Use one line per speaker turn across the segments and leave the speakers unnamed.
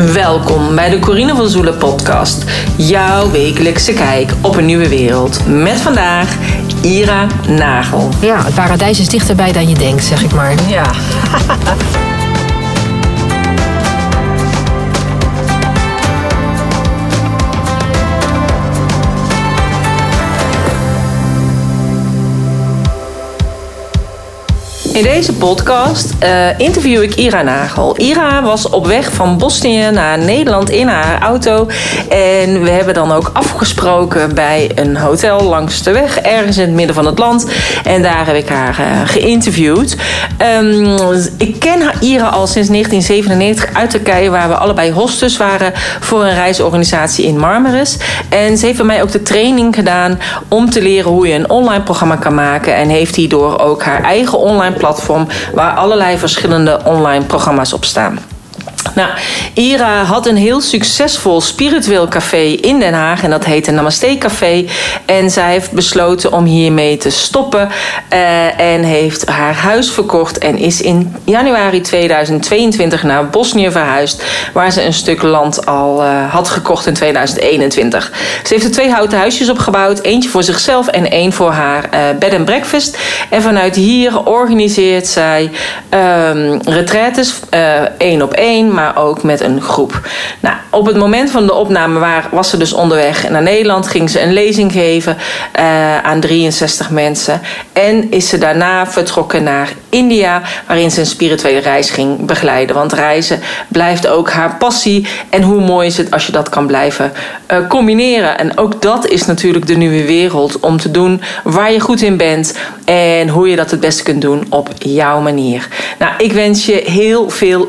Welkom bij de Corine van Zoelen podcast. Jouw wekelijkse kijk op een nieuwe wereld. Met vandaag Ira Nagel.
Ja, het paradijs is dichterbij dan je denkt, zeg ik maar.
Ja. In deze podcast uh, interview ik Ira Nagel. Ira was op weg van Bosnië naar Nederland in haar auto. En we hebben dan ook afgesproken bij een hotel langs de weg, ergens in het midden van het land. En daar heb ik haar uh, geïnterviewd. Um, ik ken Ira al sinds 1997 uit Turkije, waar we allebei hostes waren voor een reisorganisatie in Marmaris. En ze heeft bij mij ook de training gedaan om te leren hoe je een online programma kan maken. En heeft hierdoor ook haar eigen online platform waar allerlei verschillende online programma's op staan. Nou, Ira had een heel succesvol spiritueel café in Den Haag en dat heette Namaste Café. En zij heeft besloten om hiermee te stoppen uh, en heeft haar huis verkocht en is in januari 2022 naar Bosnië verhuisd, waar ze een stuk land al uh, had gekocht in 2021. Ze heeft er twee houten huisjes opgebouwd, eentje voor zichzelf en één voor haar uh, bed and breakfast. En vanuit hier organiseert zij um, retraites, één op één maar ook met een groep. Nou, op het moment van de opname waar, was ze dus onderweg naar Nederland, ging ze een lezing geven uh, aan 63 mensen. En is ze daarna vertrokken naar India, waarin ze een spirituele reis ging begeleiden. Want reizen blijft ook haar passie. En hoe mooi is het als je dat kan blijven uh, combineren. En ook dat is natuurlijk de nieuwe wereld om te doen waar je goed in bent en hoe je dat het beste kunt doen op jouw manier. Nou, ik wens je heel veel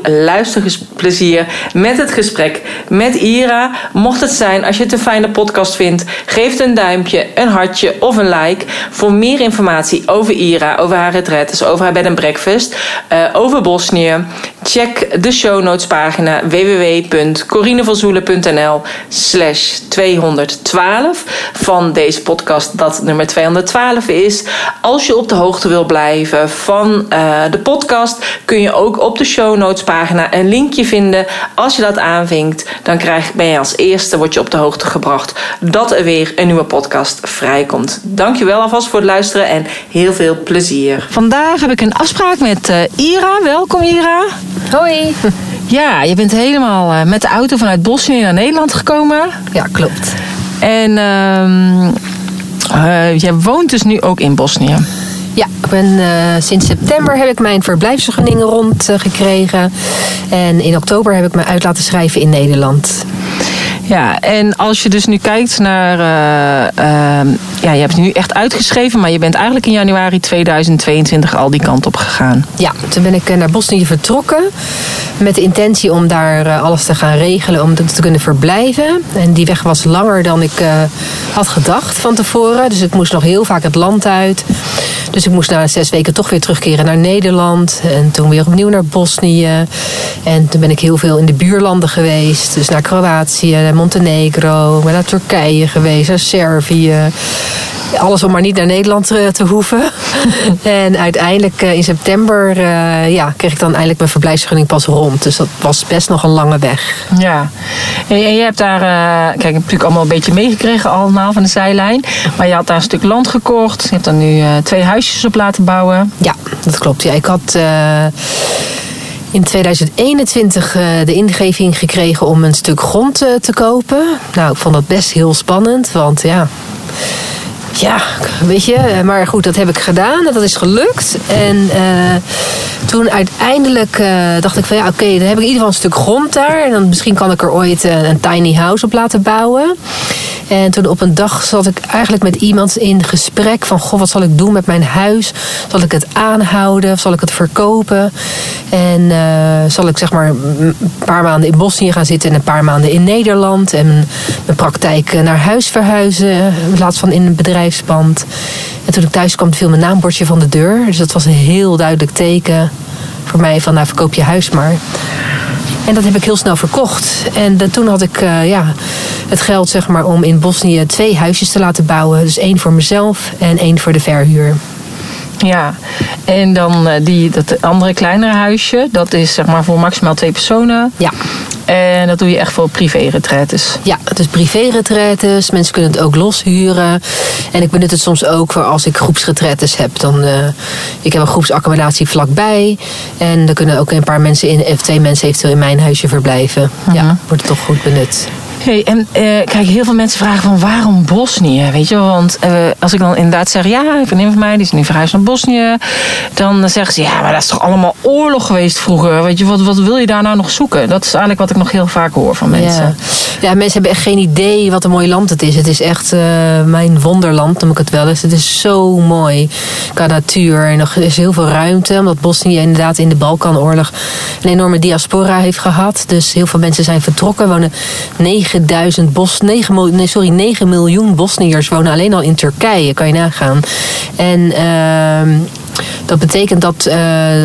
luisterplezier met het gesprek met Ira. Mocht het zijn, als je het een fijne podcast vindt, geef het een duimpje, een hartje of een like. Voor meer informatie over Ira, over haar retretes, over haar bed and breakfast, uh, over Bosnië, check de show notes pagina www.corinevanzoelen.nl slash 212 van deze podcast dat nummer 212 is. Als je op de hoogte wil blijven van uh, de podcast, kun je ook op de show notes pagina een linkje vinden. Als je dat aanvinkt, dan krijg, ben je als eerste word je op de hoogte gebracht dat er weer een nieuwe podcast vrijkomt. Dankjewel alvast voor het luisteren en heel veel plezier. Vandaag heb ik een afspraak met uh, Ira. Welkom Ira.
Hoi.
Ja, je bent helemaal uh, met de auto vanuit Bosnië naar Nederland gekomen.
Ja, klopt.
En uh, uh, jij woont dus nu ook in Bosnië.
Ja, ik ben, uh, sinds september heb ik mijn verblijfsvergunningen rondgekregen. en in oktober heb ik me uit laten schrijven in Nederland.
Ja, en als je dus nu kijkt naar. Uh, uh, ja, je hebt nu echt uitgeschreven, maar je bent eigenlijk in januari 2022 al die kant op gegaan.
Ja, toen ben ik naar Bosnië vertrokken. Met de intentie om daar uh, alles te gaan regelen, om te kunnen verblijven. En die weg was langer dan ik uh, had gedacht van tevoren. Dus ik moest nog heel vaak het land uit. Dus ik moest na zes weken toch weer terugkeren naar Nederland. En toen weer opnieuw naar Bosnië. En toen ben ik heel veel in de buurlanden geweest. Dus naar Kroatië, Montenegro, naar Turkije geweest, naar Servië. Alles om maar niet naar Nederland te, te hoeven. en uiteindelijk uh, in september uh, ja, kreeg ik dan eindelijk mijn verblijfsvergunning pas rond. Dus dat was best nog een lange weg.
Ja, en je hebt daar, uh, kijk, ik heb natuurlijk allemaal een beetje meegekregen allemaal van de zijlijn. Maar je had daar een stuk land gekocht. Je hebt daar nu twee huisjes op laten bouwen.
Ja, dat klopt. Ja, ik had in 2021 uh, de ingeving gekregen om een stuk grond te kopen. Nou, ik vond dat best heel spannend, want ja. Ja, weet je, maar goed, dat heb ik gedaan. Dat is gelukt. En uh, toen uiteindelijk dacht ik van ja, oké, dan heb ik in ieder geval een stuk grond daar. En dan misschien kan ik er ooit een tiny house op laten bouwen. En toen op een dag zat ik eigenlijk met iemand in gesprek van... goh, wat zal ik doen met mijn huis? Zal ik het aanhouden? Of zal ik het verkopen? En zal ik zeg maar een paar maanden in Bosnië gaan zitten... en een paar maanden in Nederland... en mijn praktijk naar huis verhuizen... in plaats van in een En toen ik thuis kwam, viel mijn naambordje van de deur. Dus dat was een heel duidelijk teken voor mij van... nou, verkoop je huis maar. En dat heb ik heel snel verkocht. En de, toen had ik uh, ja, het geld zeg maar, om in Bosnië twee huisjes te laten bouwen. Dus één voor mezelf en één voor de verhuur.
Ja, en dan die, dat andere kleinere huisje, dat is zeg maar voor maximaal twee personen.
Ja.
En dat doe je echt voor privé-retraites?
Ja, het is privé-retraites. Mensen kunnen het ook loshuren. En ik benut het soms ook voor als ik groepsretretes heb. Dan, uh, ik heb een groepsaccommodatie vlakbij. En dan kunnen ook een paar mensen in, of twee mensen eventueel in mijn huisje verblijven. Ja, mhm. wordt het toch goed benut.
Hey, en uh, kijk, heel veel mensen vragen van waarom Bosnië? Weet je, want uh, als ik dan inderdaad zeg, ja, een vriendin van mij die is nu verhuisd naar Bosnië, dan zeggen ze, ja, maar dat is toch allemaal oorlog geweest vroeger? Weet je, wat, wat wil je daar nou nog zoeken? Dat is eigenlijk wat ik nog heel vaak hoor van mensen.
Ja, mensen hebben echt geen idee wat een mooi land het is. Het is echt uh, mijn wonderland, noem ik het wel eens. Het is zo mooi qua natuur. En er is heel veel ruimte, omdat Bosnië inderdaad in de Balkanoorlog een enorme diaspora heeft gehad. Dus heel veel mensen zijn vertrokken, wonen negen 9000 Bos, 9, nee, sorry, 9 miljoen Bosniërs wonen alleen al in Turkije, kan je nagaan. En uh, dat betekent dat uh,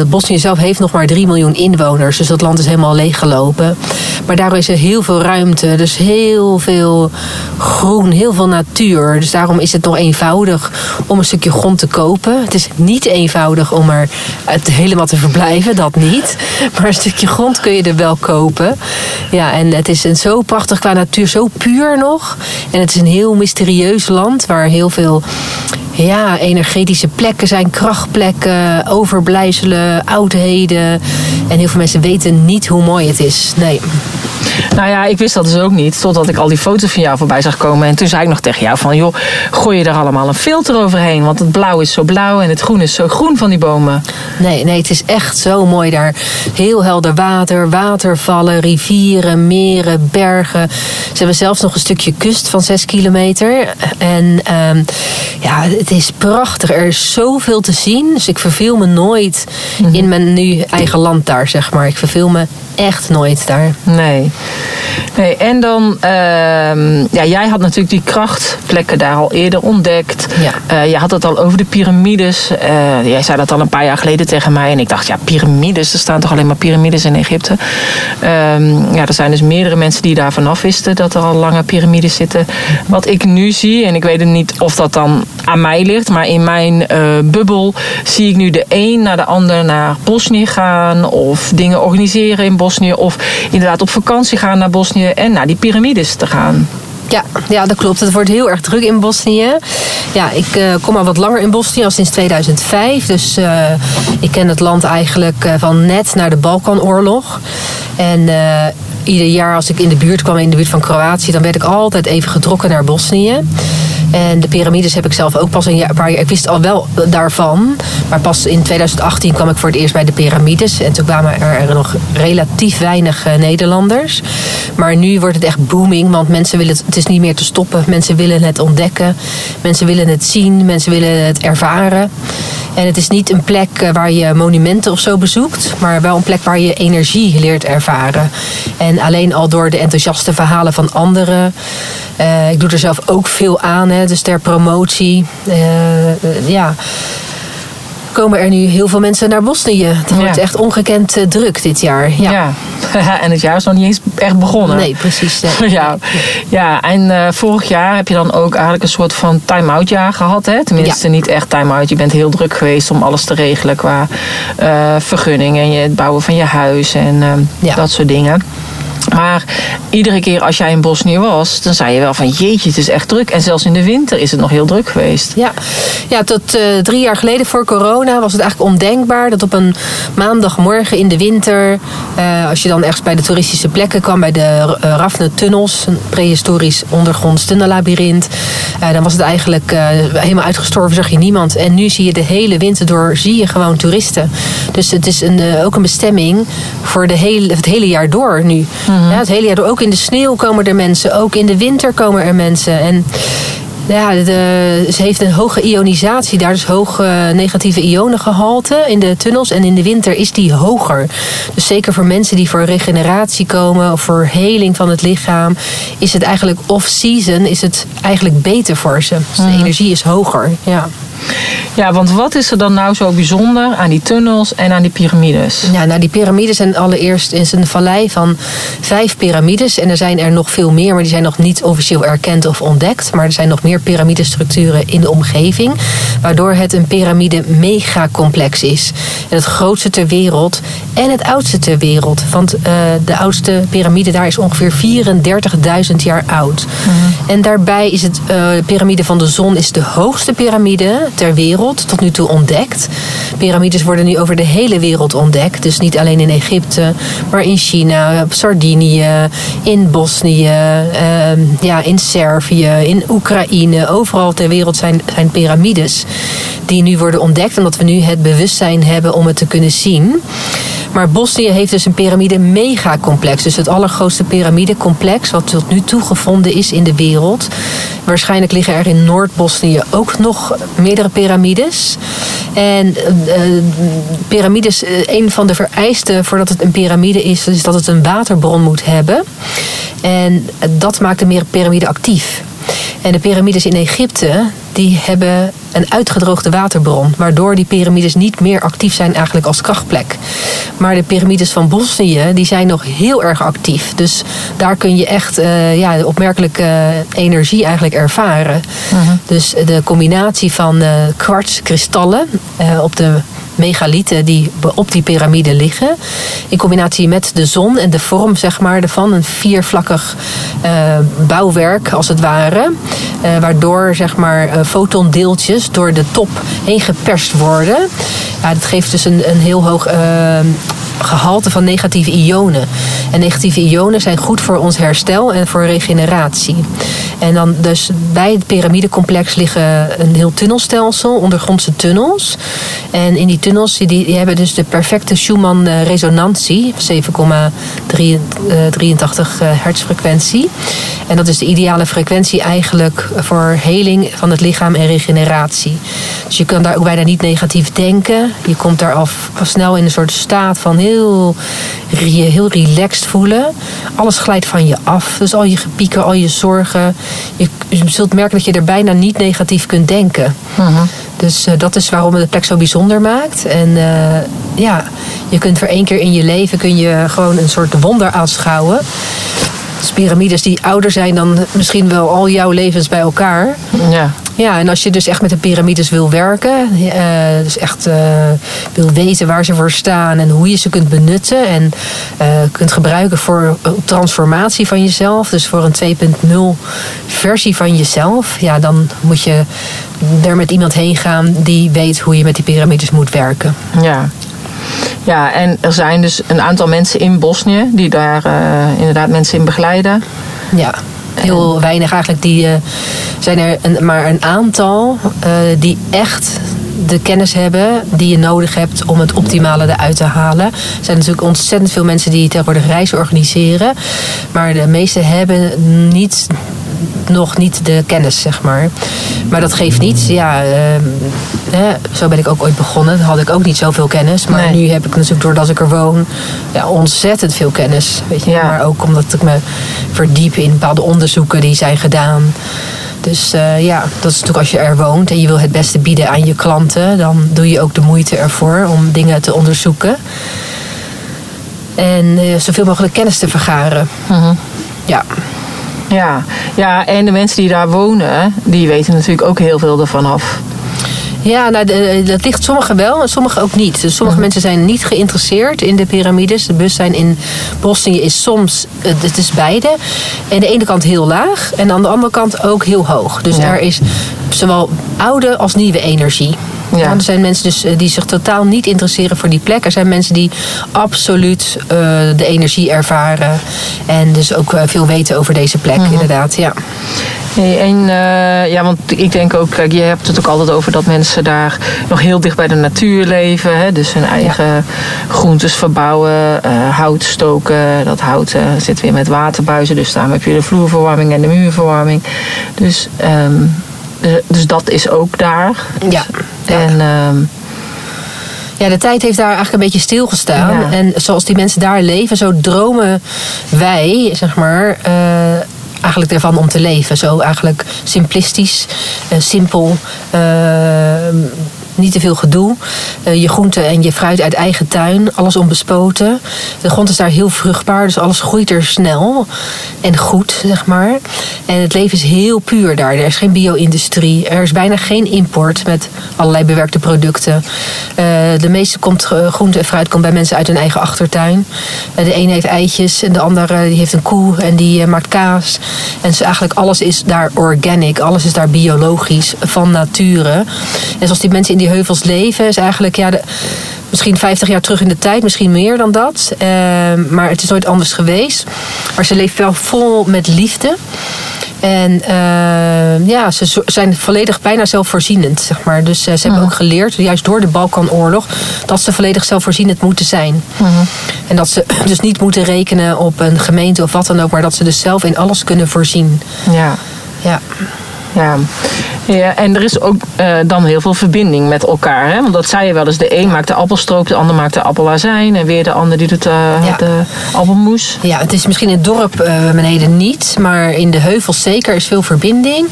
Bosnië zelf heeft nog maar 3 miljoen inwoners. Dus dat land is helemaal leeggelopen. Maar daardoor is er heel veel ruimte. Dus heel veel groen, heel veel natuur. Dus daarom is het nog eenvoudig om een stukje grond te kopen. Het is niet eenvoudig om er het helemaal te verblijven, dat niet. Maar een stukje grond kun je er wel kopen. Ja, en het is een zo prachtig qua natuur, zo puur nog. En het is een heel mysterieus land waar heel veel ja, energetische plekken zijn, krachtplekken, overblijfselen, oudheden. En heel veel mensen weten niet hoe mooi het is. Nee.
Nou ja, ik wist dat dus ook niet. Totdat ik al die foto's van jou voorbij zag komen. En toen zei ik nog tegen jou van... joh, gooi je er allemaal een filter overheen? Want het blauw is zo blauw en het groen is zo groen van die bomen.
Nee, nee, het is echt zo mooi daar. Heel helder water, watervallen, rivieren, meren, bergen. Ze hebben zelfs nog een stukje kust van 6 kilometer. En um, ja, het is prachtig. Er is zoveel te zien. Dus ik verveel me nooit mhm. in mijn nu eigen land daar, zeg maar. Ik verveel me echt nooit daar.
Nee. nee en dan, uh, ja, jij had natuurlijk die krachtplekken daar al eerder ontdekt. Ja. Uh, je had het al over de piramides. Uh, jij zei dat al een paar jaar geleden tegen mij. En ik dacht, ja, piramides, er staan toch alleen maar piramides in Egypte. Um, ja, er zijn dus meerdere mensen die daar vanaf wisten dat er al lange piramides zitten. Wat ik nu zie, en ik weet niet of dat dan aan mij ligt, maar in mijn uh, bubbel zie ik nu de een naar de ander naar Bosnië gaan of dingen organiseren in Bosnië of inderdaad op vakantie gaan naar Bosnië en naar die piramides te gaan.
Ja, ja, dat klopt. Het wordt heel erg druk in Bosnië. Ja, ik uh, kom al wat langer in Bosnië, al sinds 2005. Dus uh, ik ken het land eigenlijk van net naar de Balkanoorlog. En ieder jaar als ik in de buurt kwam, in de buurt van Kroatië, dan werd ik altijd even getrokken naar Bosnië. En de piramides heb ik zelf ook pas een paar jaar. Ik wist al wel daarvan. Maar pas in 2018 kwam ik voor het eerst bij de piramides. En toen kwamen er, nog relatief weinig uh, Nederlanders. Maar nu wordt het echt booming. Want mensen willen het, het is niet meer te stoppen. Mensen willen het ontdekken. Mensen willen het zien. Mensen willen het ervaren. En het is niet een plek eh, waar je monumenten of zo bezoekt. Maar wel een plek waar je energie leert ervaren. En alleen al door de enthousiaste verhalen van anderen. Uh, ik doe er zelf ook veel aan. Hè, dus ter promotie. Uh, ja komen er nu heel veel mensen naar Bosnië. Het wordt echt ongekend uh, druk dit jaar. Ja.
ja. en het jaar is nog niet eens echt begonnen.
Nee, precies.
ja. ja, en uh, vorig jaar heb je dan ook eigenlijk een soort van time-out jaar gehad. Hè? Tenminste, niet echt time-out. Je bent heel druk geweest om alles te regelen qua uh, vergunning en het bouwen van je huis en dat soort dingen. Maar iedere keer als jij in Bosnië was, dan zei je wel van jeetje, het is echt druk. En zelfs in de winter is het nog heel druk geweest.
Ja, ja tot uh, drie jaar geleden voor corona was het eigenlijk ondenkbaar dat op een maandagmorgen in de winter, uh, als je dan ergens bij de toeristische plekken kwam, bij de uh, Rafne-tunnels, een prehistorisch ondergronds tunnellabyrint, dan was het eigenlijk helemaal uitgestorven, zag je niemand. En nu zie je de hele winter door, zie je gewoon toeristen. Dus het is een, ook een bestemming voor de hele, het hele jaar door nu. Mhm. ja, het hele jaar door. Ook in de sneeuw komen er mensen. Ook in de winter komen er mensen. En ja, de, ze heeft een hoge ionisatie daar, dus hoge negatieve ionengehalte in de tunnels. En in de winter is die hoger. Dus zeker voor mensen die voor regeneratie komen of voor heling van het lichaam, is het eigenlijk off-season is het eigenlijk beter voor ze. Dus de mhm. energie is hoger. Ja.
Ja, want wat is er dan nou zo bijzonder aan die tunnels en aan die piramides?
Ja, nou die piramides zijn allereerst in een vallei van vijf piramides. En er zijn er nog veel meer, maar die zijn nog niet officieel erkend of ontdekt. Maar er zijn nog meer piramidestructuren in de omgeving. Waardoor het een piramide megacomplex is. En het grootste ter wereld en het oudste ter wereld. Want uh, de oudste piramide daar is ongeveer 34.000 jaar oud. Mhm. En daarbij is het, uh, de piramide van de zon is de hoogste piramide ter wereld tot nu toe ontdekt. Piramides worden nu over de hele wereld ontdekt. Dus niet alleen in Egypte, maar in China, op Sardinië, in Bosnië, uh, ja, in Servië, in Oekraïne. Overal ter wereld zijn, zijn piramides die nu worden ontdekt. Omdat we nu het bewustzijn hebben om het te kunnen zien. Maar Bosnië heeft dus een piramide megacomplex. Dus het allergrootste piramidecomplex wat tot nu toe gevonden is in de wereld. Waarschijnlijk liggen er in Noord-Bosnië ook nog meerdere piramides. En uh, piramides, uh, een van de vereisten voordat het een piramide is, is dat het een waterbron moet hebben. En dat maakt de piramide actief. En de piramides in Egypte, die hebben een uitgedroogde waterbron. Waardoor die piramides niet meer actief zijn eigenlijk als krachtplek. Maar de piramides van Bosnië, die zijn nog heel erg actief. Dus daar kun je echt uh, ja, opmerkelijke energie eigenlijk ervaren. Uh-huh. Dus de combinatie van uh, kwartskristallen uh, op de megalieten die op die piramide liggen. In combinatie met de zon en de vorm zeg maar, ervan. Een viervlakkig uh, bouwwerk als het ware. Uh, waardoor zeg maar, uh, fotondeeltjes door de top heen geperst worden. Ja, dat geeft dus een, een heel hoog gehalte van negatieve ionen. En negatieve ionen zijn goed voor ons herstel en voor regeneratie. En dan dus bij het piramidecomplex liggen een heel tunnelstelsel, ondergrondse tunnels. En in die tunnels die, die hebben dus de perfecte Schumann-resonantie, 7,83 hertzfrequentie. En dat is de ideale frequentie eigenlijk voor heling van het lichaam en regeneratie. Dus je kan daar ook bijna niet negatief denken. Je komt daar al snel in een soort staat van heel, heel relaxed voelen. Alles glijdt van je af. Dus al je gepieken, al je zorgen. Je, zult merken dat je er bijna niet negatief kunt denken. Uh-huh. Dus uh, dat is waarom het de plek zo bijzonder maakt. En uh, ja, je kunt voor één keer in je leven kun je gewoon een soort wonder aanschouwen. Dus piramides die ouder zijn dan misschien wel al jouw levens bij elkaar. Ja. Ja, en als je dus echt met de piramides wil werken, uh, dus echt uh, wil weten waar ze voor staan en hoe je ze kunt benutten en uh, kunt gebruiken voor transformatie van jezelf, dus voor een 2.0 versie van jezelf, ja, dan moet je er met iemand heen gaan die weet hoe je met die piramides moet werken.
Ja. Ja, en er zijn dus een aantal mensen in Bosnië die daar inderdaad mensen in begeleiden.
Ja heel weinig eigenlijk. Die uh, zijn er een, maar een aantal uh, die echt de kennis hebben die je nodig hebt om het optimale eruit te halen. Er zijn natuurlijk ontzettend veel mensen die tegenwoordig reizen organiseren. Maar de meeste hebben niet nog niet de kennis, zeg maar. Maar dat geeft niet. Ja, uh, zo ben ik ook ooit begonnen. Dan had ik ook niet zoveel kennis. Maar nee. nu heb ik natuurlijk, doordat ik er woon, ja, ontzettend veel kennis. Weet je? Ja. Maar ook omdat ik me verdiep in bepaalde onderzoeken die zijn gedaan. Dus uh, ja, dat is natuurlijk als je er woont en je wil het beste bieden aan je klanten, dan doe je ook de moeite ervoor om dingen te onderzoeken. En uh, zoveel mogelijk kennis te vergaren. Uh-huh. Ja.
Ja. ja, en de mensen die daar wonen, die weten natuurlijk ook heel veel ervan af.
Ja, nou, dat ligt sommigen wel en sommigen ook niet. Dus sommige mhm. mensen zijn niet geïnteresseerd in de piramides. De bewustzijn in Bosnië is soms, het is beide. En de ene kant heel laag en aan de andere kant ook heel hoog. Dus er is zowel oude als nieuwe energie. Ja. er zijn mensen dus, eh, die zich totaal niet interesseren voor die plek. Er zijn mensen die absoluut uh, de energie ervaren. En dus ook uh, veel weten over deze plek, mm -hmm. inderdaad. Ja.
Nee, en uh, ja, want ik denk ook, kijk, je hebt het ook altijd over dat mensen daar nog heel dicht bij de natuur leven. Hè? Dus hun eigen ja. groentes verbouwen, uh, hout stoken. Dat hout uh, zit weer met waterbuizen. Dus daarom heb je de vloerverwarming en de muurverwarming. Dus um, dus dat is ook daar.
Ja.
En, um,
ja, de tijd heeft daar eigenlijk een beetje stilgestaan. Ja. En zoals die mensen daar leven, zo dromen wij, zeg maar, uh, eigenlijk ervan om te leven. Zo eigenlijk simplistisch, uh, simpel. Niet te veel gedoe. Uh, je groenten en je fruit uit eigen tuin. Alles onbespoten. De grond is daar heel vruchtbaar. Dus alles groeit er snel. En goed, zeg maar. En het leven is heel puur daar. Er is geen bio-industrie. Er is bijna geen import met allerlei bewerkte producten. Uh, de meeste komt, uh, groente en fruit komt bij mensen uit hun eigen achtertuin. de ene heeft eitjes en de andere die heeft een koe en die maakt kaas. En dus eigenlijk alles is daar organic. Alles is daar biologisch, van nature. En zoals die mensen in die heuvels leven, is eigenlijk ja, de, misschien 50 jaar terug in de tijd, misschien meer dan dat. Uh, maar het is nooit anders geweest. Maar ze leeft wel vol met liefde. En uh, ja, ze zijn volledig bijna zelfvoorzienend, zeg maar. Dus uh, ze hebben ook geleerd, juist door de Balkanoorlog, dat ze volledig zelfvoorzienend moeten zijn. -huh. En dat ze dus niet moeten rekenen op een gemeente of wat dan ook, maar dat ze dus zelf in alles kunnen voorzien.
Ja.
Ja.
Ja. ja, en er is ook uh, dan heel veel verbinding met elkaar. Hè? Want dat zei je wel eens. De een maakt de appelstroop, de ander maakt de appelazijn. En weer de ander die doet uh, ja. de appelmoes.
Ja, het is misschien in het dorp uh, beneden niet. Maar in de heuvels zeker is veel verbinding.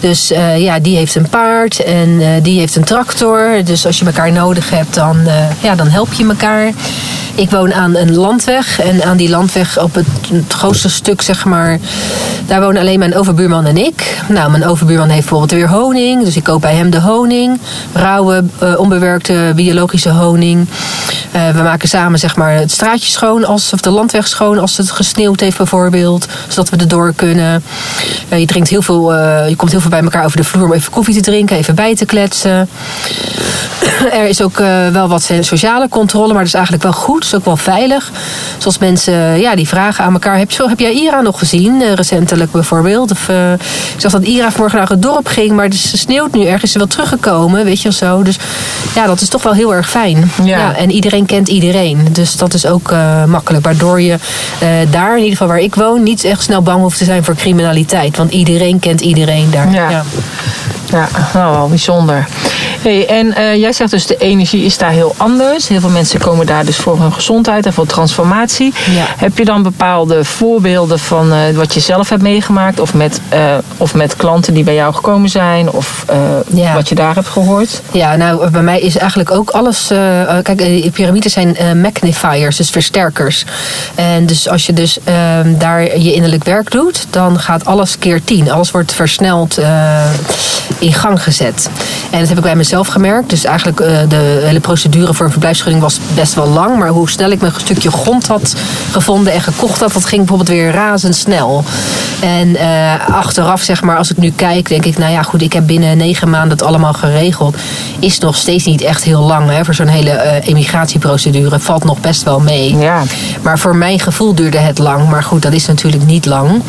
Dus ja, die heeft een paard en die heeft een tractor. Dus als je elkaar nodig hebt, dan, ja, dan help je elkaar. Ik woon aan een landweg. En aan die landweg op het, grootste stuk, zeg maar... daar wonen alleen mijn overbuurman en ik. Nou, mijn overbuurman heeft bijvoorbeeld weer honing. Dus ik koop bij hem de honing. Rauwe, uh, onbewerkte biologische honing. Uh, we maken samen zeg maar, het straatje schoon, als, of de landweg schoon als het gesneeuwd heeft bijvoorbeeld. Zodat we erdoor kunnen. Uh, je, drinkt heel veel, je komt heel veel bij elkaar over de vloer om even koffie te drinken, even bij te kletsen. er is ook wel wat sociale controle, maar dat is eigenlijk wel goed. Dat is ook wel veilig. Zoals mensen ja, die vragen aan elkaar. Heb, je, heb jij Ira nog gezien, recentelijk bijvoorbeeld? Of, ik zag dat Ira vanmorgen naar het dorp ging, maar het sneeuwt nu ergens. Is ze wel teruggekomen, weet je wel zo. Dus ja, dat is toch wel heel erg fijn.
Ja.
ja en iedereen kent iedereen. Dus dat is ook uh, makkelijk. Waardoor je daar, in ieder geval waar ik woon, niet echt snel bang hoeft te zijn voor criminaliteit. Want iedereen kent iedereen daar.
Ja, ja. ja nou, wel bijzonder. Hey, en uh, jij zegt dus de energie is daar heel anders. Heel veel mensen komen daar dus voor hun gezondheid en voor transformatie.
Ja.
Heb je dan bepaalde voorbeelden van uh, wat je zelf hebt meegemaakt? Of met, uh, of met klanten die bij jou gekomen zijn? Of ja. wat je daar hebt gehoord?
Ja, nou bij mij is eigenlijk ook alles... kijk, piramides zijn magnifiers, dus versterkers. En dus als je dus daar je innerlijk werk doet... dan gaat alles keer tien. Alles wordt versneld in gang gezet. En dat heb ik bij mezelf zelf gemerkt. Dus eigenlijk de hele procedure voor een verblijfsvergunning was best wel lang. Maar hoe snel ik mijn stukje grond had gevonden en gekocht had, dat ging bijvoorbeeld weer razendsnel. En uh, achteraf, zeg maar, als ik nu kijk, denk ik, nou ja, goed, ik heb binnen negen maanden het allemaal geregeld. Is nog steeds niet echt heel lang hè, voor zo'n hele uh, emigratieprocedure. Valt nog best wel mee.
Ja.
Maar voor mijn gevoel duurde het lang. Maar goed, dat is natuurlijk niet lang.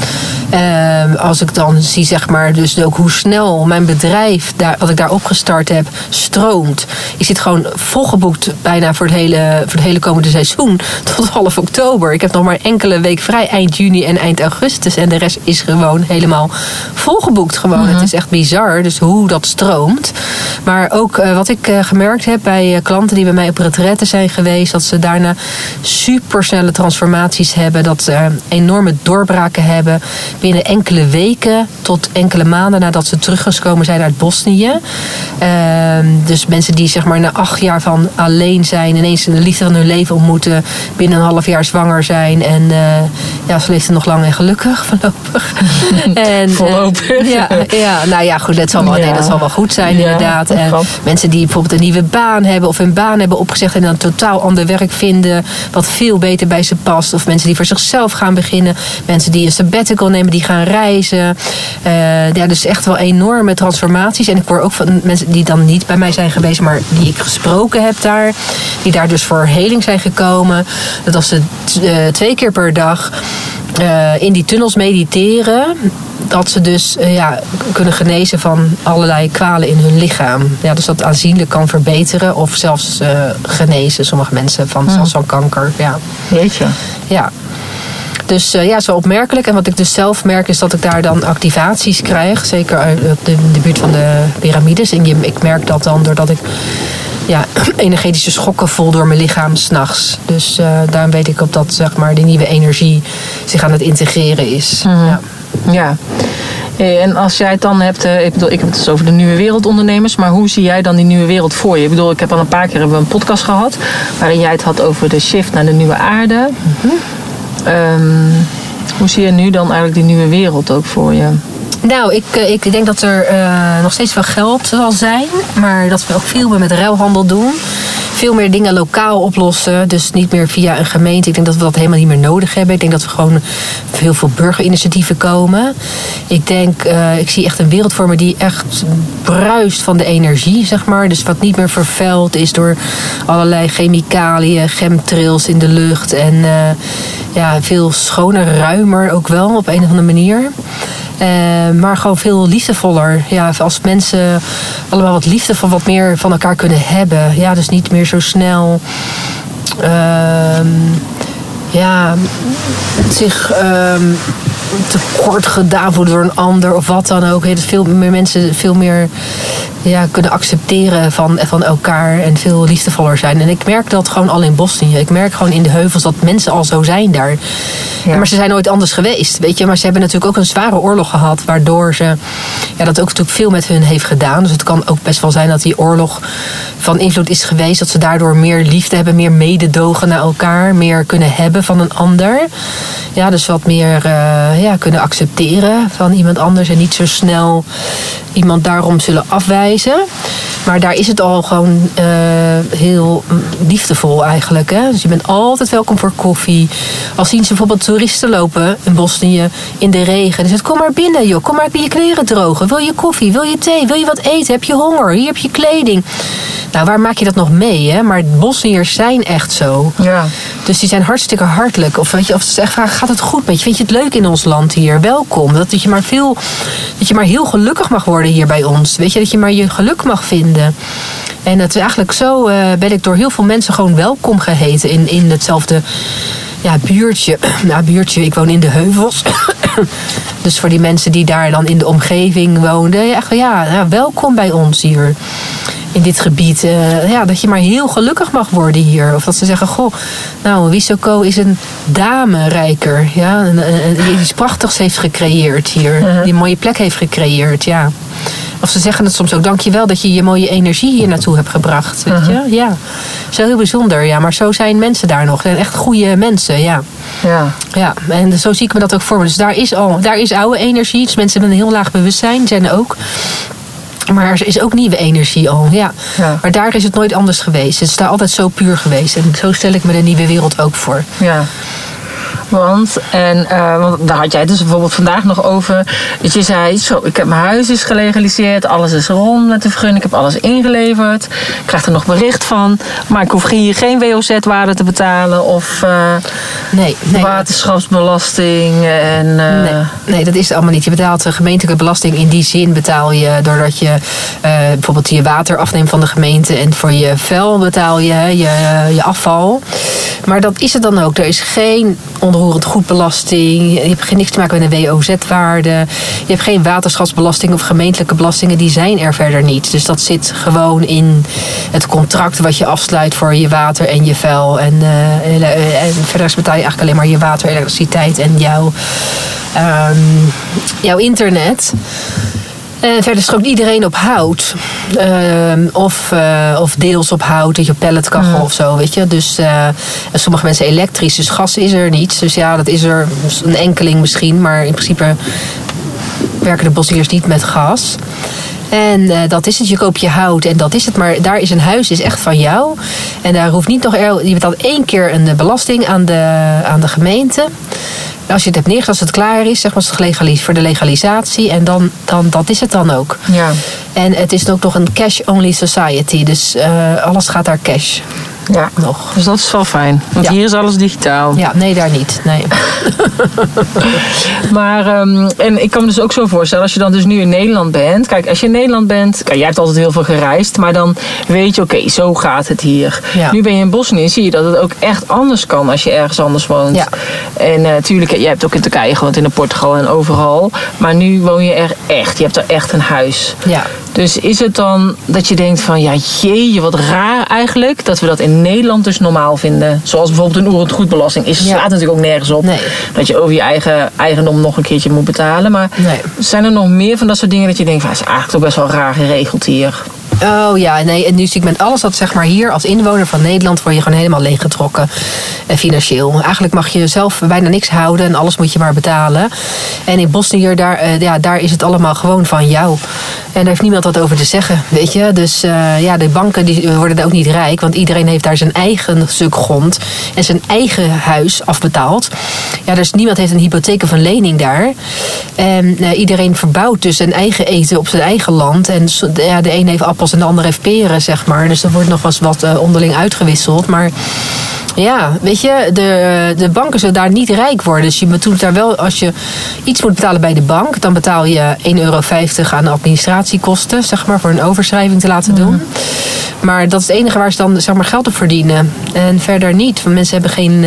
als ik dan zie, zeg maar, dus ook hoe snel mijn bedrijf, daar, wat ik daar opgestart heb, stroomt. Je zit gewoon volgeboekt bijna voor het hele, voor het hele komende seizoen. Tot half oktober. Ik heb nog maar enkele week vrij eind juni en eind augustus. En de rest is gewoon helemaal volgeboekt. Gewoon. Mm -hmm. Het is echt bizar. Dus hoe dat stroomt. Maar ook uh, wat ik uh, gemerkt heb bij uh, klanten die bij mij op retraite zijn geweest. Dat ze daarna supersnelle transformaties hebben. Dat ze enorme doorbraken hebben. Binnen enkele weken tot enkele maanden nadat ze teruggekomen zijn uit Bosnië. Uh, dus mensen die zeg maar na acht jaar van alleen zijn, ineens de liefde van hun leven ontmoeten, binnen een half jaar zwanger zijn. En uh, ja, ze leefden nog lang en gelukkig voorlopig.
en, voorlopig.
Uh, ja, ja, nou ja, goed, dat zal wel, ja. nee, dat zal wel goed zijn ja, inderdaad. En mensen die bijvoorbeeld een nieuwe baan hebben of een baan hebben opgezegd en dan totaal ander werk vinden, wat veel beter bij ze past. Of mensen die voor zichzelf gaan beginnen. Mensen die een sabbatical nemen, die gaan reizen. Uh, ja, dus echt wel enorme transformaties. En ik hoor ook van mensen die dan niet bij mij zijn geweest, maar die ik gesproken heb daar. Die daar dus voor heling zijn gekomen. Dat als ze uh, twee keer per dag uh, in die tunnels mediteren. Dat ze dus uh, ja, kunnen genezen van allerlei kwalen in hun lichaam. Ja, dus dat aanzienlijk kan verbeteren of zelfs uh, genezen. Sommige mensen van,
Hmm.
kanker. Ja.
Weet je.
Ja. Dus ja, zo opmerkelijk. En wat ik dus zelf merk is dat ik daar dan activaties krijg. Zeker de, de buurt van de piramides. En je, ik merk dat dan doordat ik ja, energetische schokken voel door mijn lichaam s'nachts. Dus uh, daarom weet ik op dat zeg maar, de nieuwe energie zich aan het integreren is.
Mhm. Ja. ja. En als jij het dan hebt, eh, ik bedoel, ik heb het dus over de nieuwe wereldondernemers, maar hoe zie jij dan die nieuwe wereld voor je? Ik bedoel, ik heb al een paar keer hebben we een podcast gehad waarin jij het had over de shift naar de nieuwe aarde. Mhm. Ehm, hoe zie je nu dan eigenlijk die nieuwe wereld ook voor je?
Nou, ik, eh, ik denk dat er uh, nog steeds wel geld zal zijn. Maar dat we ook veel meer met ruilhandel doen. Veel meer dingen lokaal oplossen. Dus niet meer via een gemeente. Ik denk dat we dat helemaal niet meer nodig hebben. Ik denk dat we gewoon heel veel burgerinitiatieven komen. Ik denk, uh, ik zie echt een wereld voor me die echt bruist van de energie, zeg maar. Dus wat niet meer vervuild is door allerlei chemicaliën, chemtrails in de lucht. En ja, veel schoner, ruimer ook wel op een of andere manier. Uh, maar gewoon veel liefdevoller. Ja, als mensen allemaal wat liefde van wat meer van elkaar kunnen hebben. Ja, dus niet meer zo snel. Uh, ja, zich um, tekort gedaan wordt door een ander of wat dan ook. Dat veel meer mensen veel meer ja, kunnen accepteren van, van elkaar en veel liefdevoller zijn. En ik merk dat gewoon al in Bosnië. Ik merk gewoon in de heuvels dat mensen al zo zijn daar. Ja. Maar ze zijn nooit anders geweest, weet je. Maar ze hebben natuurlijk ook een zware oorlog gehad, waardoor ze ja, dat ook natuurlijk veel met hun heeft gedaan. Dus het kan ook best wel zijn dat die oorlog van invloed is geweest. Dat ze daardoor meer liefde hebben, meer mededogen naar elkaar, meer kunnen hebben van een ander. Ja, dus wat meer uh, ja, kunnen accepteren van iemand anders en niet zo snel iemand daarom zullen afwijzen. Maar daar is het al gewoon uh, heel liefdevol eigenlijk. Hè? Dus je bent altijd welkom voor koffie. Al zien ze bijvoorbeeld toeristen lopen in Bosnië in de regen. Dan zegt kom maar binnen joh, kom maar je kleren drogen. Wil je koffie, wil je thee, wil je wat eten, heb je honger, hier heb je kleding. Nou, waar maak je dat nog mee? Hè? Maar Bosniërs zijn echt zo.
Ja.
Dus die zijn hartstikke hartelijk. Of, weet je, of ze echt vragen, gaat het goed met je? Vind je het leuk in ons land hier? Welkom. Dat, dat, je maar veel, dat je maar heel gelukkig mag worden hier bij ons. Weet je, dat je maar je geluk mag vinden. En is eigenlijk zo uh, ben ik door heel veel mensen gewoon welkom geheten in, in hetzelfde ja, buurtje. Nou, buurtje, ik woon in de heuvels. dus voor die mensen die daar dan in de omgeving woonden, ja, ja welkom bij ons hier in dit gebied. Uh, ja, dat je maar heel gelukkig mag worden hier. Of dat ze zeggen, goh, nou, Wisoko is een dame-rijker. Ja, die iets prachtigs heeft gecreëerd hier. -huh. Die een mooie plek heeft gecreëerd, ja. Of ze zeggen het soms ook, dankjewel dat je je mooie energie hier naartoe hebt gebracht. Weet je? Ja, zo heel bijzonder. Ja, maar zo zijn mensen daar nog. Echt goede mensen, ja.
Ja.
ja. En zo zie ik me dat ook voor me. Dus daar is al, daar is oude energie. Dus mensen met een heel laag bewustzijn zijn er ook. Maar er is ook nieuwe energie al, ja.
ja.
Maar daar is het nooit anders geweest. Het is daar altijd zo puur geweest. En zo stel ik me de nieuwe wereld ook voor.
Ja. Want, en, uh, want daar had jij dus bijvoorbeeld vandaag nog over. Dat je zei, zo, ik heb mijn huis is gelegaliseerd. Alles is rond met de vergunning. Ik heb alles ingeleverd. Ik krijg er nog bericht van. Maar ik hoef hier geen WOZ-waarde te betalen. Of uh,
nee, nee,
waterschapsbelasting. En, uh,
nee, nee, dat is het allemaal niet. Je betaalt gemeentelijke belasting. In die zin betaal je doordat je bijvoorbeeld je water afneemt van de gemeente. En voor je vuil betaal je je, je afval. Maar dat is het dan ook. Er is geen goedbelasting. Je hebt niks te maken met een WOZ-waarde. Je hebt geen waterschapsbelasting of gemeentelijke belastingen. Die zijn er verder niet. Dus dat zit gewoon in het contract wat je afsluit voor je water en je vuil. En, uh, en verder betaal je eigenlijk alleen maar je water, elektriciteit en jouw, um, jouw internet. En verder strookt iedereen op hout. Uh, of, uh, of deels op hout, dat je pelletkachel mm. of zo, weet je. Dus uh, sommige mensen elektrisch, dus gas is er niet. Dus ja, dat is er een enkeling misschien. Maar in principe werken de bossiers niet met gas. En uh, dat is het. Je koopt je hout en dat is het. Maar daar is een huis, is echt van jou. En daar hoeft niet nog... Je betaalt één keer een belasting aan de, aan de gemeente. Als je het hebt neergezet, als het klaar is, zeg maar, het voor de legalisatie. En dan, dan, dat is het dan ook.
Ja.
En het is ook nog een cash-only society. Dus uh, alles gaat daar cash.
Ja,
nog.
dus dat is wel fijn. Want
Ja.
hier is alles digitaal.
Ja, nee, daar niet. Nee.
Maar, ehm, en ik kan me dus ook zo voorstellen, als je dan dus nu in Nederland bent. Kijk, als je in Nederland bent, kijk, jij hebt altijd heel veel gereisd. Maar dan weet je, oké, zo gaat het hier.
Ja.
Nu ben je in Bosnië, zie je dat het ook echt anders kan als je ergens anders woont.
Ja.
En natuurlijk, jij hebt ook in Turkije gewoond, in Portugal en overal. Maar nu woon je er echt. Je hebt er echt een huis.
Ja.
Dus is het dan dat je denkt van, ja, jee, wat raar eigenlijk. Dat we dat in Nederland dus normaal vinden. Zoals bijvoorbeeld een oerend goedbelasting. Is,
Ja.
slaat natuurlijk ook nergens op.
Nee.
Dat je over je eigen eigendom nog een keertje moet betalen. Maar
Nee.
zijn er nog meer van dat soort dingen dat je denkt, van, het is eigenlijk toch best wel raar geregeld hier.
Oh ja, nee. En nu zie ik met alles wat zeg maar hier als inwoner van Nederland word je gewoon helemaal leeggetrokken. En financieel. Eigenlijk mag je zelf bijna niks houden en alles moet je maar betalen. En in Bosnië, daar, eh, ja, daar is het allemaal gewoon van jou. En daar heeft niemand wat over te zeggen, weet je. Dus eh, ja, de banken die worden daar ook niet rijk. Want iedereen heeft daar zijn eigen stuk grond. En zijn eigen huis afbetaald. Ja, dus niemand heeft een hypotheek of een lening daar. En eh, iedereen verbouwt dus zijn eigen eten op zijn eigen land. En ja, de een heeft appels en de ander heeft peren, zeg maar. Dus er wordt nog wel eens wat eh, onderling uitgewisseld. Maar ja, weet je, de, de banken zullen daar niet rijk worden. Dus je moet daar wel, als je iets moet betalen bij de bank, dan betaal je 1,50 euro aan administratiekosten, zeg maar, voor een overschrijving te laten doen. Maar dat is het enige waar ze dan zeg maar, geld op verdienen. En verder niet. Want mensen hebben geen,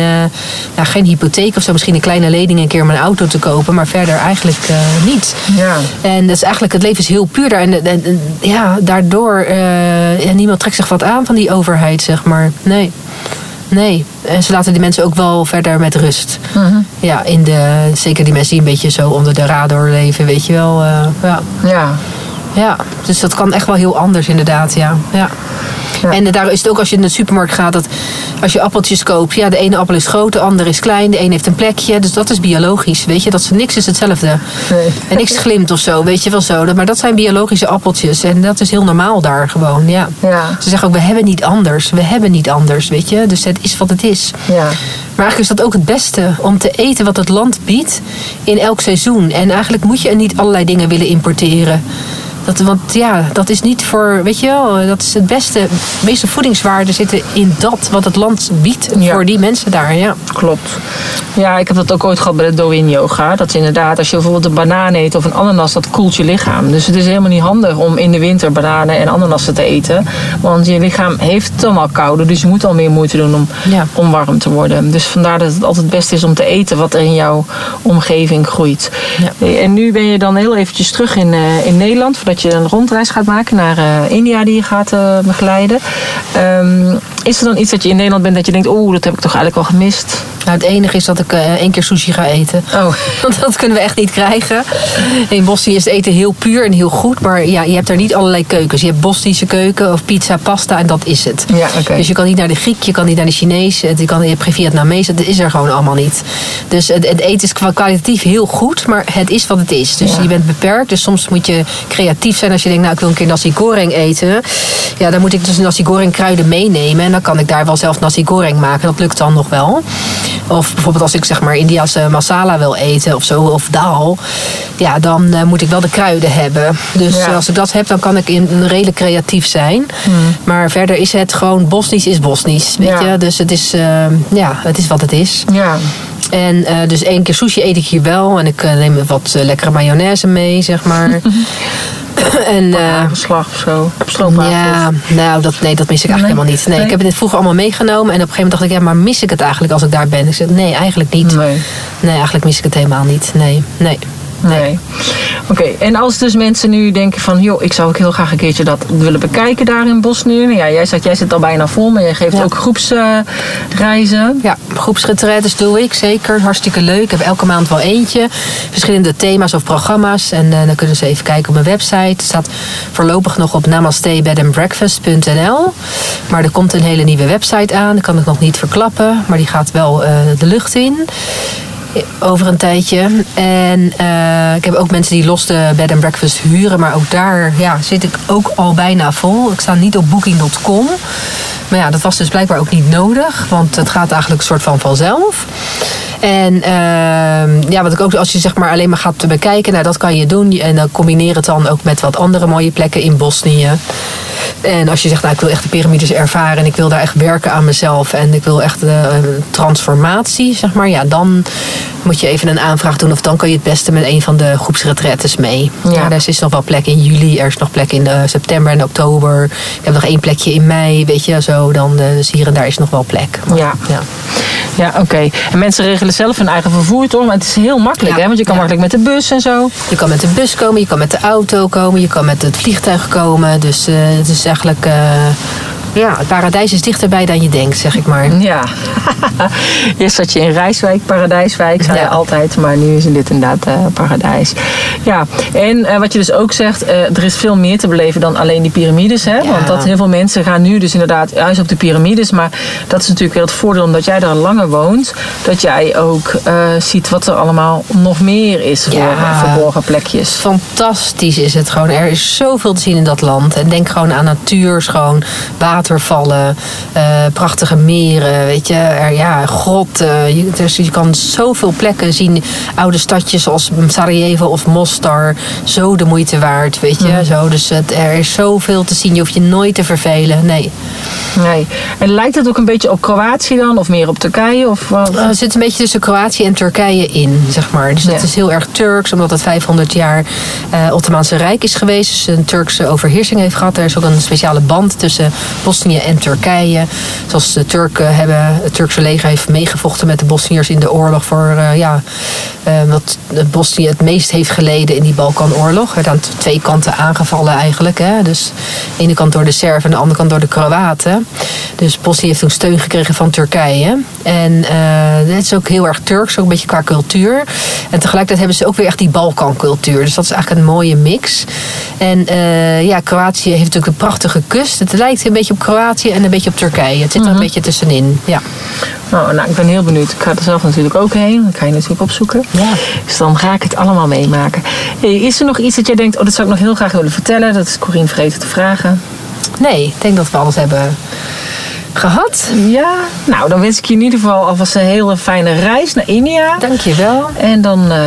ja, geen hypotheek of zo. Misschien een kleine lening een keer om een auto te kopen. Maar verder eigenlijk eh, niet.
Ja.
En dat is eigenlijk, het leven is heel puur daar. En, en- en ja, daardoor, eh, niemand trekt zich wat aan van die overheid, zeg maar. Nee. Nee. En ze laten die mensen ook wel verder met rust. Ja, in de, zeker die mensen die een beetje zo onder de radar leven, weet je wel. eh, ja.
Ja.
Ja, dus dat kan echt wel heel anders inderdaad, ja. ja.
Ja.
En daar is het ook als je in de supermarkt gaat, dat als je appeltjes koopt, ja, de ene appel is groot, de andere is klein, de een heeft een plekje. Dus dat is biologisch, weet je, dat is, niks is hetzelfde.
Nee.
En niks glimt of zo, weet je wel zo. Maar dat zijn biologische appeltjes en dat is heel normaal daar gewoon, ja.
Ja.
Ze zeggen ook, we hebben niet anders, we hebben niet anders, weet je. Dus het is wat het is.
Ja.
Maar eigenlijk is dat ook het beste om te eten wat het land biedt in elk seizoen. En eigenlijk moet je niet allerlei dingen willen importeren. Dat, want ja, dat is niet voor, weet je wel, dat is het beste. De meeste voedingswaarden zitten in dat wat het land biedt
Ja.
voor die mensen daar. Ja.
Klopt. Ja, ik heb dat ook ooit gehad bij de Doin Yoga. Dat is inderdaad, als je bijvoorbeeld een banaan eet of een ananas, dat koelt je lichaam. Dus het is helemaal niet handig om in de winter bananen en ananassen te eten. Want je lichaam heeft het dan al kouder, dus je moet al meer moeite doen om,
Ja.
om warm te worden. Dus vandaar dat het altijd het beste is om te eten wat er in jouw omgeving groeit.
Ja.
En nu ben je dan heel eventjes terug in, eh, in Nederland, voordat je een rondreis gaat maken naar eh, India die je gaat eh, begeleiden. Ehm, is er dan iets dat je in Nederland bent dat je denkt, oeh, dat heb ik toch eigenlijk al gemist?
Nou, het enige is dat ik eh, één keer sushi ga eten.
Oh,
Want dat kunnen we echt niet krijgen. In Bosnië is het eten heel puur en heel goed. Maar ja, je hebt daar niet allerlei keukens. Je hebt Bosnische keuken of pizza, pasta en dat is het.
Ja, oké.
Dus je kan niet naar de Griek, je kan niet naar de Chinees. Je kan je hebt geen Vietnamees. Dat is er gewoon allemaal niet. Dus het, het eten is kwa- kwalitatief heel goed. Maar het is wat het is. Dus
Ja.
je bent beperkt. Dus soms moet je creatief zijn als je denkt... nou, ik wil een keer nasi goreng eten. Ja, dan moet ik dus nasi goreng kruiden meenemen. En dan kan ik daar wel zelf nasi goreng maken. Dat lukt dan nog wel. Of bijvoorbeeld als ik zeg maar Indiase masala wil eten of zo, of dal. Ja, dan eh, moet ik wel de kruiden hebben. Dus
Ja.
eh, als ik dat heb, dan kan ik in, redelijk creatief zijn. Maar verder is het gewoon Bosnisch is Bosnisch. Weet
Ja.
je? Dus het is, eh, ja, het is wat het is.
ja.
En eh, dus één keer sushi eet ik hier wel. En ik eh, neem wat eh, lekkere mayonaise mee, zeg maar. en
Hagelslag of zo. Stroopwafels.
ja, nou, dat, nee, dat mis ik eigenlijk
Nee?
helemaal niet. Nee,
Nee?
ik heb het vroeger allemaal meegenomen. En op een gegeven moment dacht ik, ja, maar mis ik het eigenlijk als ik daar ben? Ik zei, nee, eigenlijk niet.
Nee.
Nee, eigenlijk mis ik het helemaal niet. Nee, nee.
Nee. Oké, en als dus mensen nu denken van... joh, ik zou ook heel graag een keertje dat willen bekijken daar in Bosnië. Nou Ja, jij zegt, jij zit al bijna vol, maar jij geeft
Ja.
ook groepsreizen.
Ja, groepsretretes doe ik zeker. Hartstikke leuk. Ik heb elke maand wel eentje. Verschillende thema's of programma's. En eh, dan kunnen ze even kijken op mijn website. Het staat voorlopig nog op namastebedandbreakfast.nl. Maar er komt een hele nieuwe website aan. Dat kan ik nog niet verklappen. Maar die gaat wel eh, de lucht in. Over een tijdje. En eh, ik heb ook mensen die los de bed and breakfast huren. Maar ook daar ja, zit ik ook al bijna vol. Ik sta niet op booking.com. Maar ja, dat was dus blijkbaar ook niet nodig. Want het gaat eigenlijk een soort van vanzelf. En ehm, ja, wat ik ook, als je zeg maar alleen maar gaat bekijken, nou dat kan je doen. En dan combineer het dan ook met wat andere mooie plekken in Bosnië. En als je zegt, nou ik wil echt de piramides ervaren en ik wil daar echt werken aan mezelf en ik wil echt een transformatie, zeg maar, ja, dan moet je even een aanvraag doen. Of dan kan je het beste met een van de groepsretretes mee.
Ja.
Ja. er is nog wel plek in juli, er is nog plek in eh, september en oktober. Ik heb nog één plekje in mei, weet je, zo. Dan, eh, dus hier en daar is nog wel plek. Maar,
Ja.
ja.
Ja, oké. En mensen regelen zelf hun eigen vervoer, toch? Maar het is heel makkelijk,
Ja.
hè? Want je kan
Ja.
makkelijk met de bus en zo.
Je kan met de bus komen, je kan met de auto komen, je kan met het vliegtuig komen. Dus eh, het is eigenlijk. eh, ja, het paradijs is dichterbij dan je denkt, zeg ik maar.
Ja. Eerst zat je in Rijswijk, Paradijswijk, zei je altijd. Maar nu is dit inderdaad eh, Paradijs. Ja, en eh, wat je dus ook zegt, eh, er is veel meer te beleven dan alleen die piramides. Hè?
Ja.
Want dat heel veel mensen gaan nu dus inderdaad juist op de piramides. Maar dat is natuurlijk weer het voordeel omdat jij daar langer woont. Dat jij ook ziet wat er allemaal nog meer is voor
Ja.
verborgen plekjes.
Fantastisch is het gewoon. Er is zoveel te zien in dat land. En denk gewoon aan natuur, gewoon watervallen, eh, prachtige meren, weet je. Er, ja, grotten. Je, dus je kan zoveel plekken zien. Oude stadjes zoals Sarajevo of Mostar. Zo de moeite waard, weet je. Zo, dus het, er is zoveel te zien. Je hoeft je nooit te vervelen. Nee.
Nee. En lijkt het ook een beetje op Kroatië dan? Of meer op Turkije? Of wat?
Uh, het zit een beetje tussen Kroatië en Turkije in, zeg maar. Dus dat is heel erg Turks, omdat het 500 jaar eh Ottomaanse Rijk is geweest. Dus een Turkse overheersing heeft gehad. Er is ook een speciale band tussen Bosnië en Turkije. Zoals de Turken hebben, het Turkse leger heeft meegevochten met de Bosniërs in de oorlog voor, eh, ja, eh, wat Bosnië het meest heeft geleden in die Balkanoorlog. Aan t- twee kanten aangevallen eigenlijk. Hè? Dus de ene kant door de Serven en de andere kant door de Kroaten. Dus Bosnië heeft toen steun gekregen van Turkije. En eh het is ook heel erg Turks, ook een beetje qua cultuur. En tegelijkertijd hebben ze ook weer echt die Balkancultuur. Dus dat is eigenlijk een mooie mix. En ja, Kroatië heeft natuurlijk een prachtige kust. Het lijkt een beetje op Kroatië en een beetje op Turkije. Het zit er een beetje tussenin. Ja.
Oh, nou, ik ben heel benieuwd. Ik ga er zelf natuurlijk ook heen. Dat ga je natuurlijk opzoeken.
Ja.
Dus dan ga ik het allemaal meemaken. Is er nog iets dat jij denkt, oh, dat zou ik nog heel graag willen vertellen? Dat is Corine vergeten te vragen.
Nee, ik denk dat we alles hebben gehad.
Ja, nou, dan wens ik je in ieder geval alvast een hele fijne reis naar India.
Dankjewel.
En dan, eh,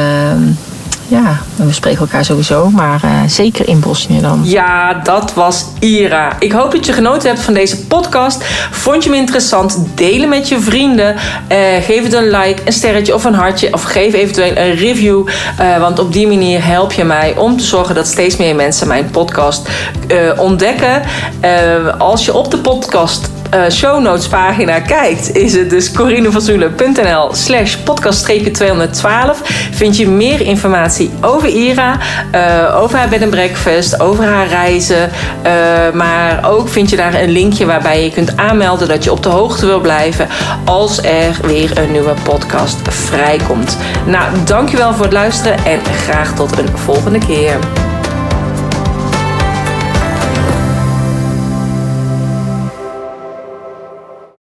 ja, we spreken elkaar sowieso, maar eh, zeker in Bosnië dan.
Ja, dat was Ira. Ik hoop dat je genoten hebt van deze podcast. Vond je hem interessant? Deel met je vrienden. Eh, geef het een like, een sterretje of een hartje. Of geef eventueel een review. Eh, want op die manier help je mij om te zorgen dat steeds meer mensen mijn podcast ontdekken. Als je op de podcast eh, show notes pagina kijkt, is het dus corinevanzoelen.nl slash podcast 212. Vind je meer informatie over Ira, eh, over haar bed and breakfast, over haar reizen. eh, maar ook vind je daar een linkje waarbij je kunt aanmelden dat je op de hoogte wil blijven als er weer een nieuwe podcast vrijkomt. Nou, dankjewel voor het luisteren en graag tot een volgende keer.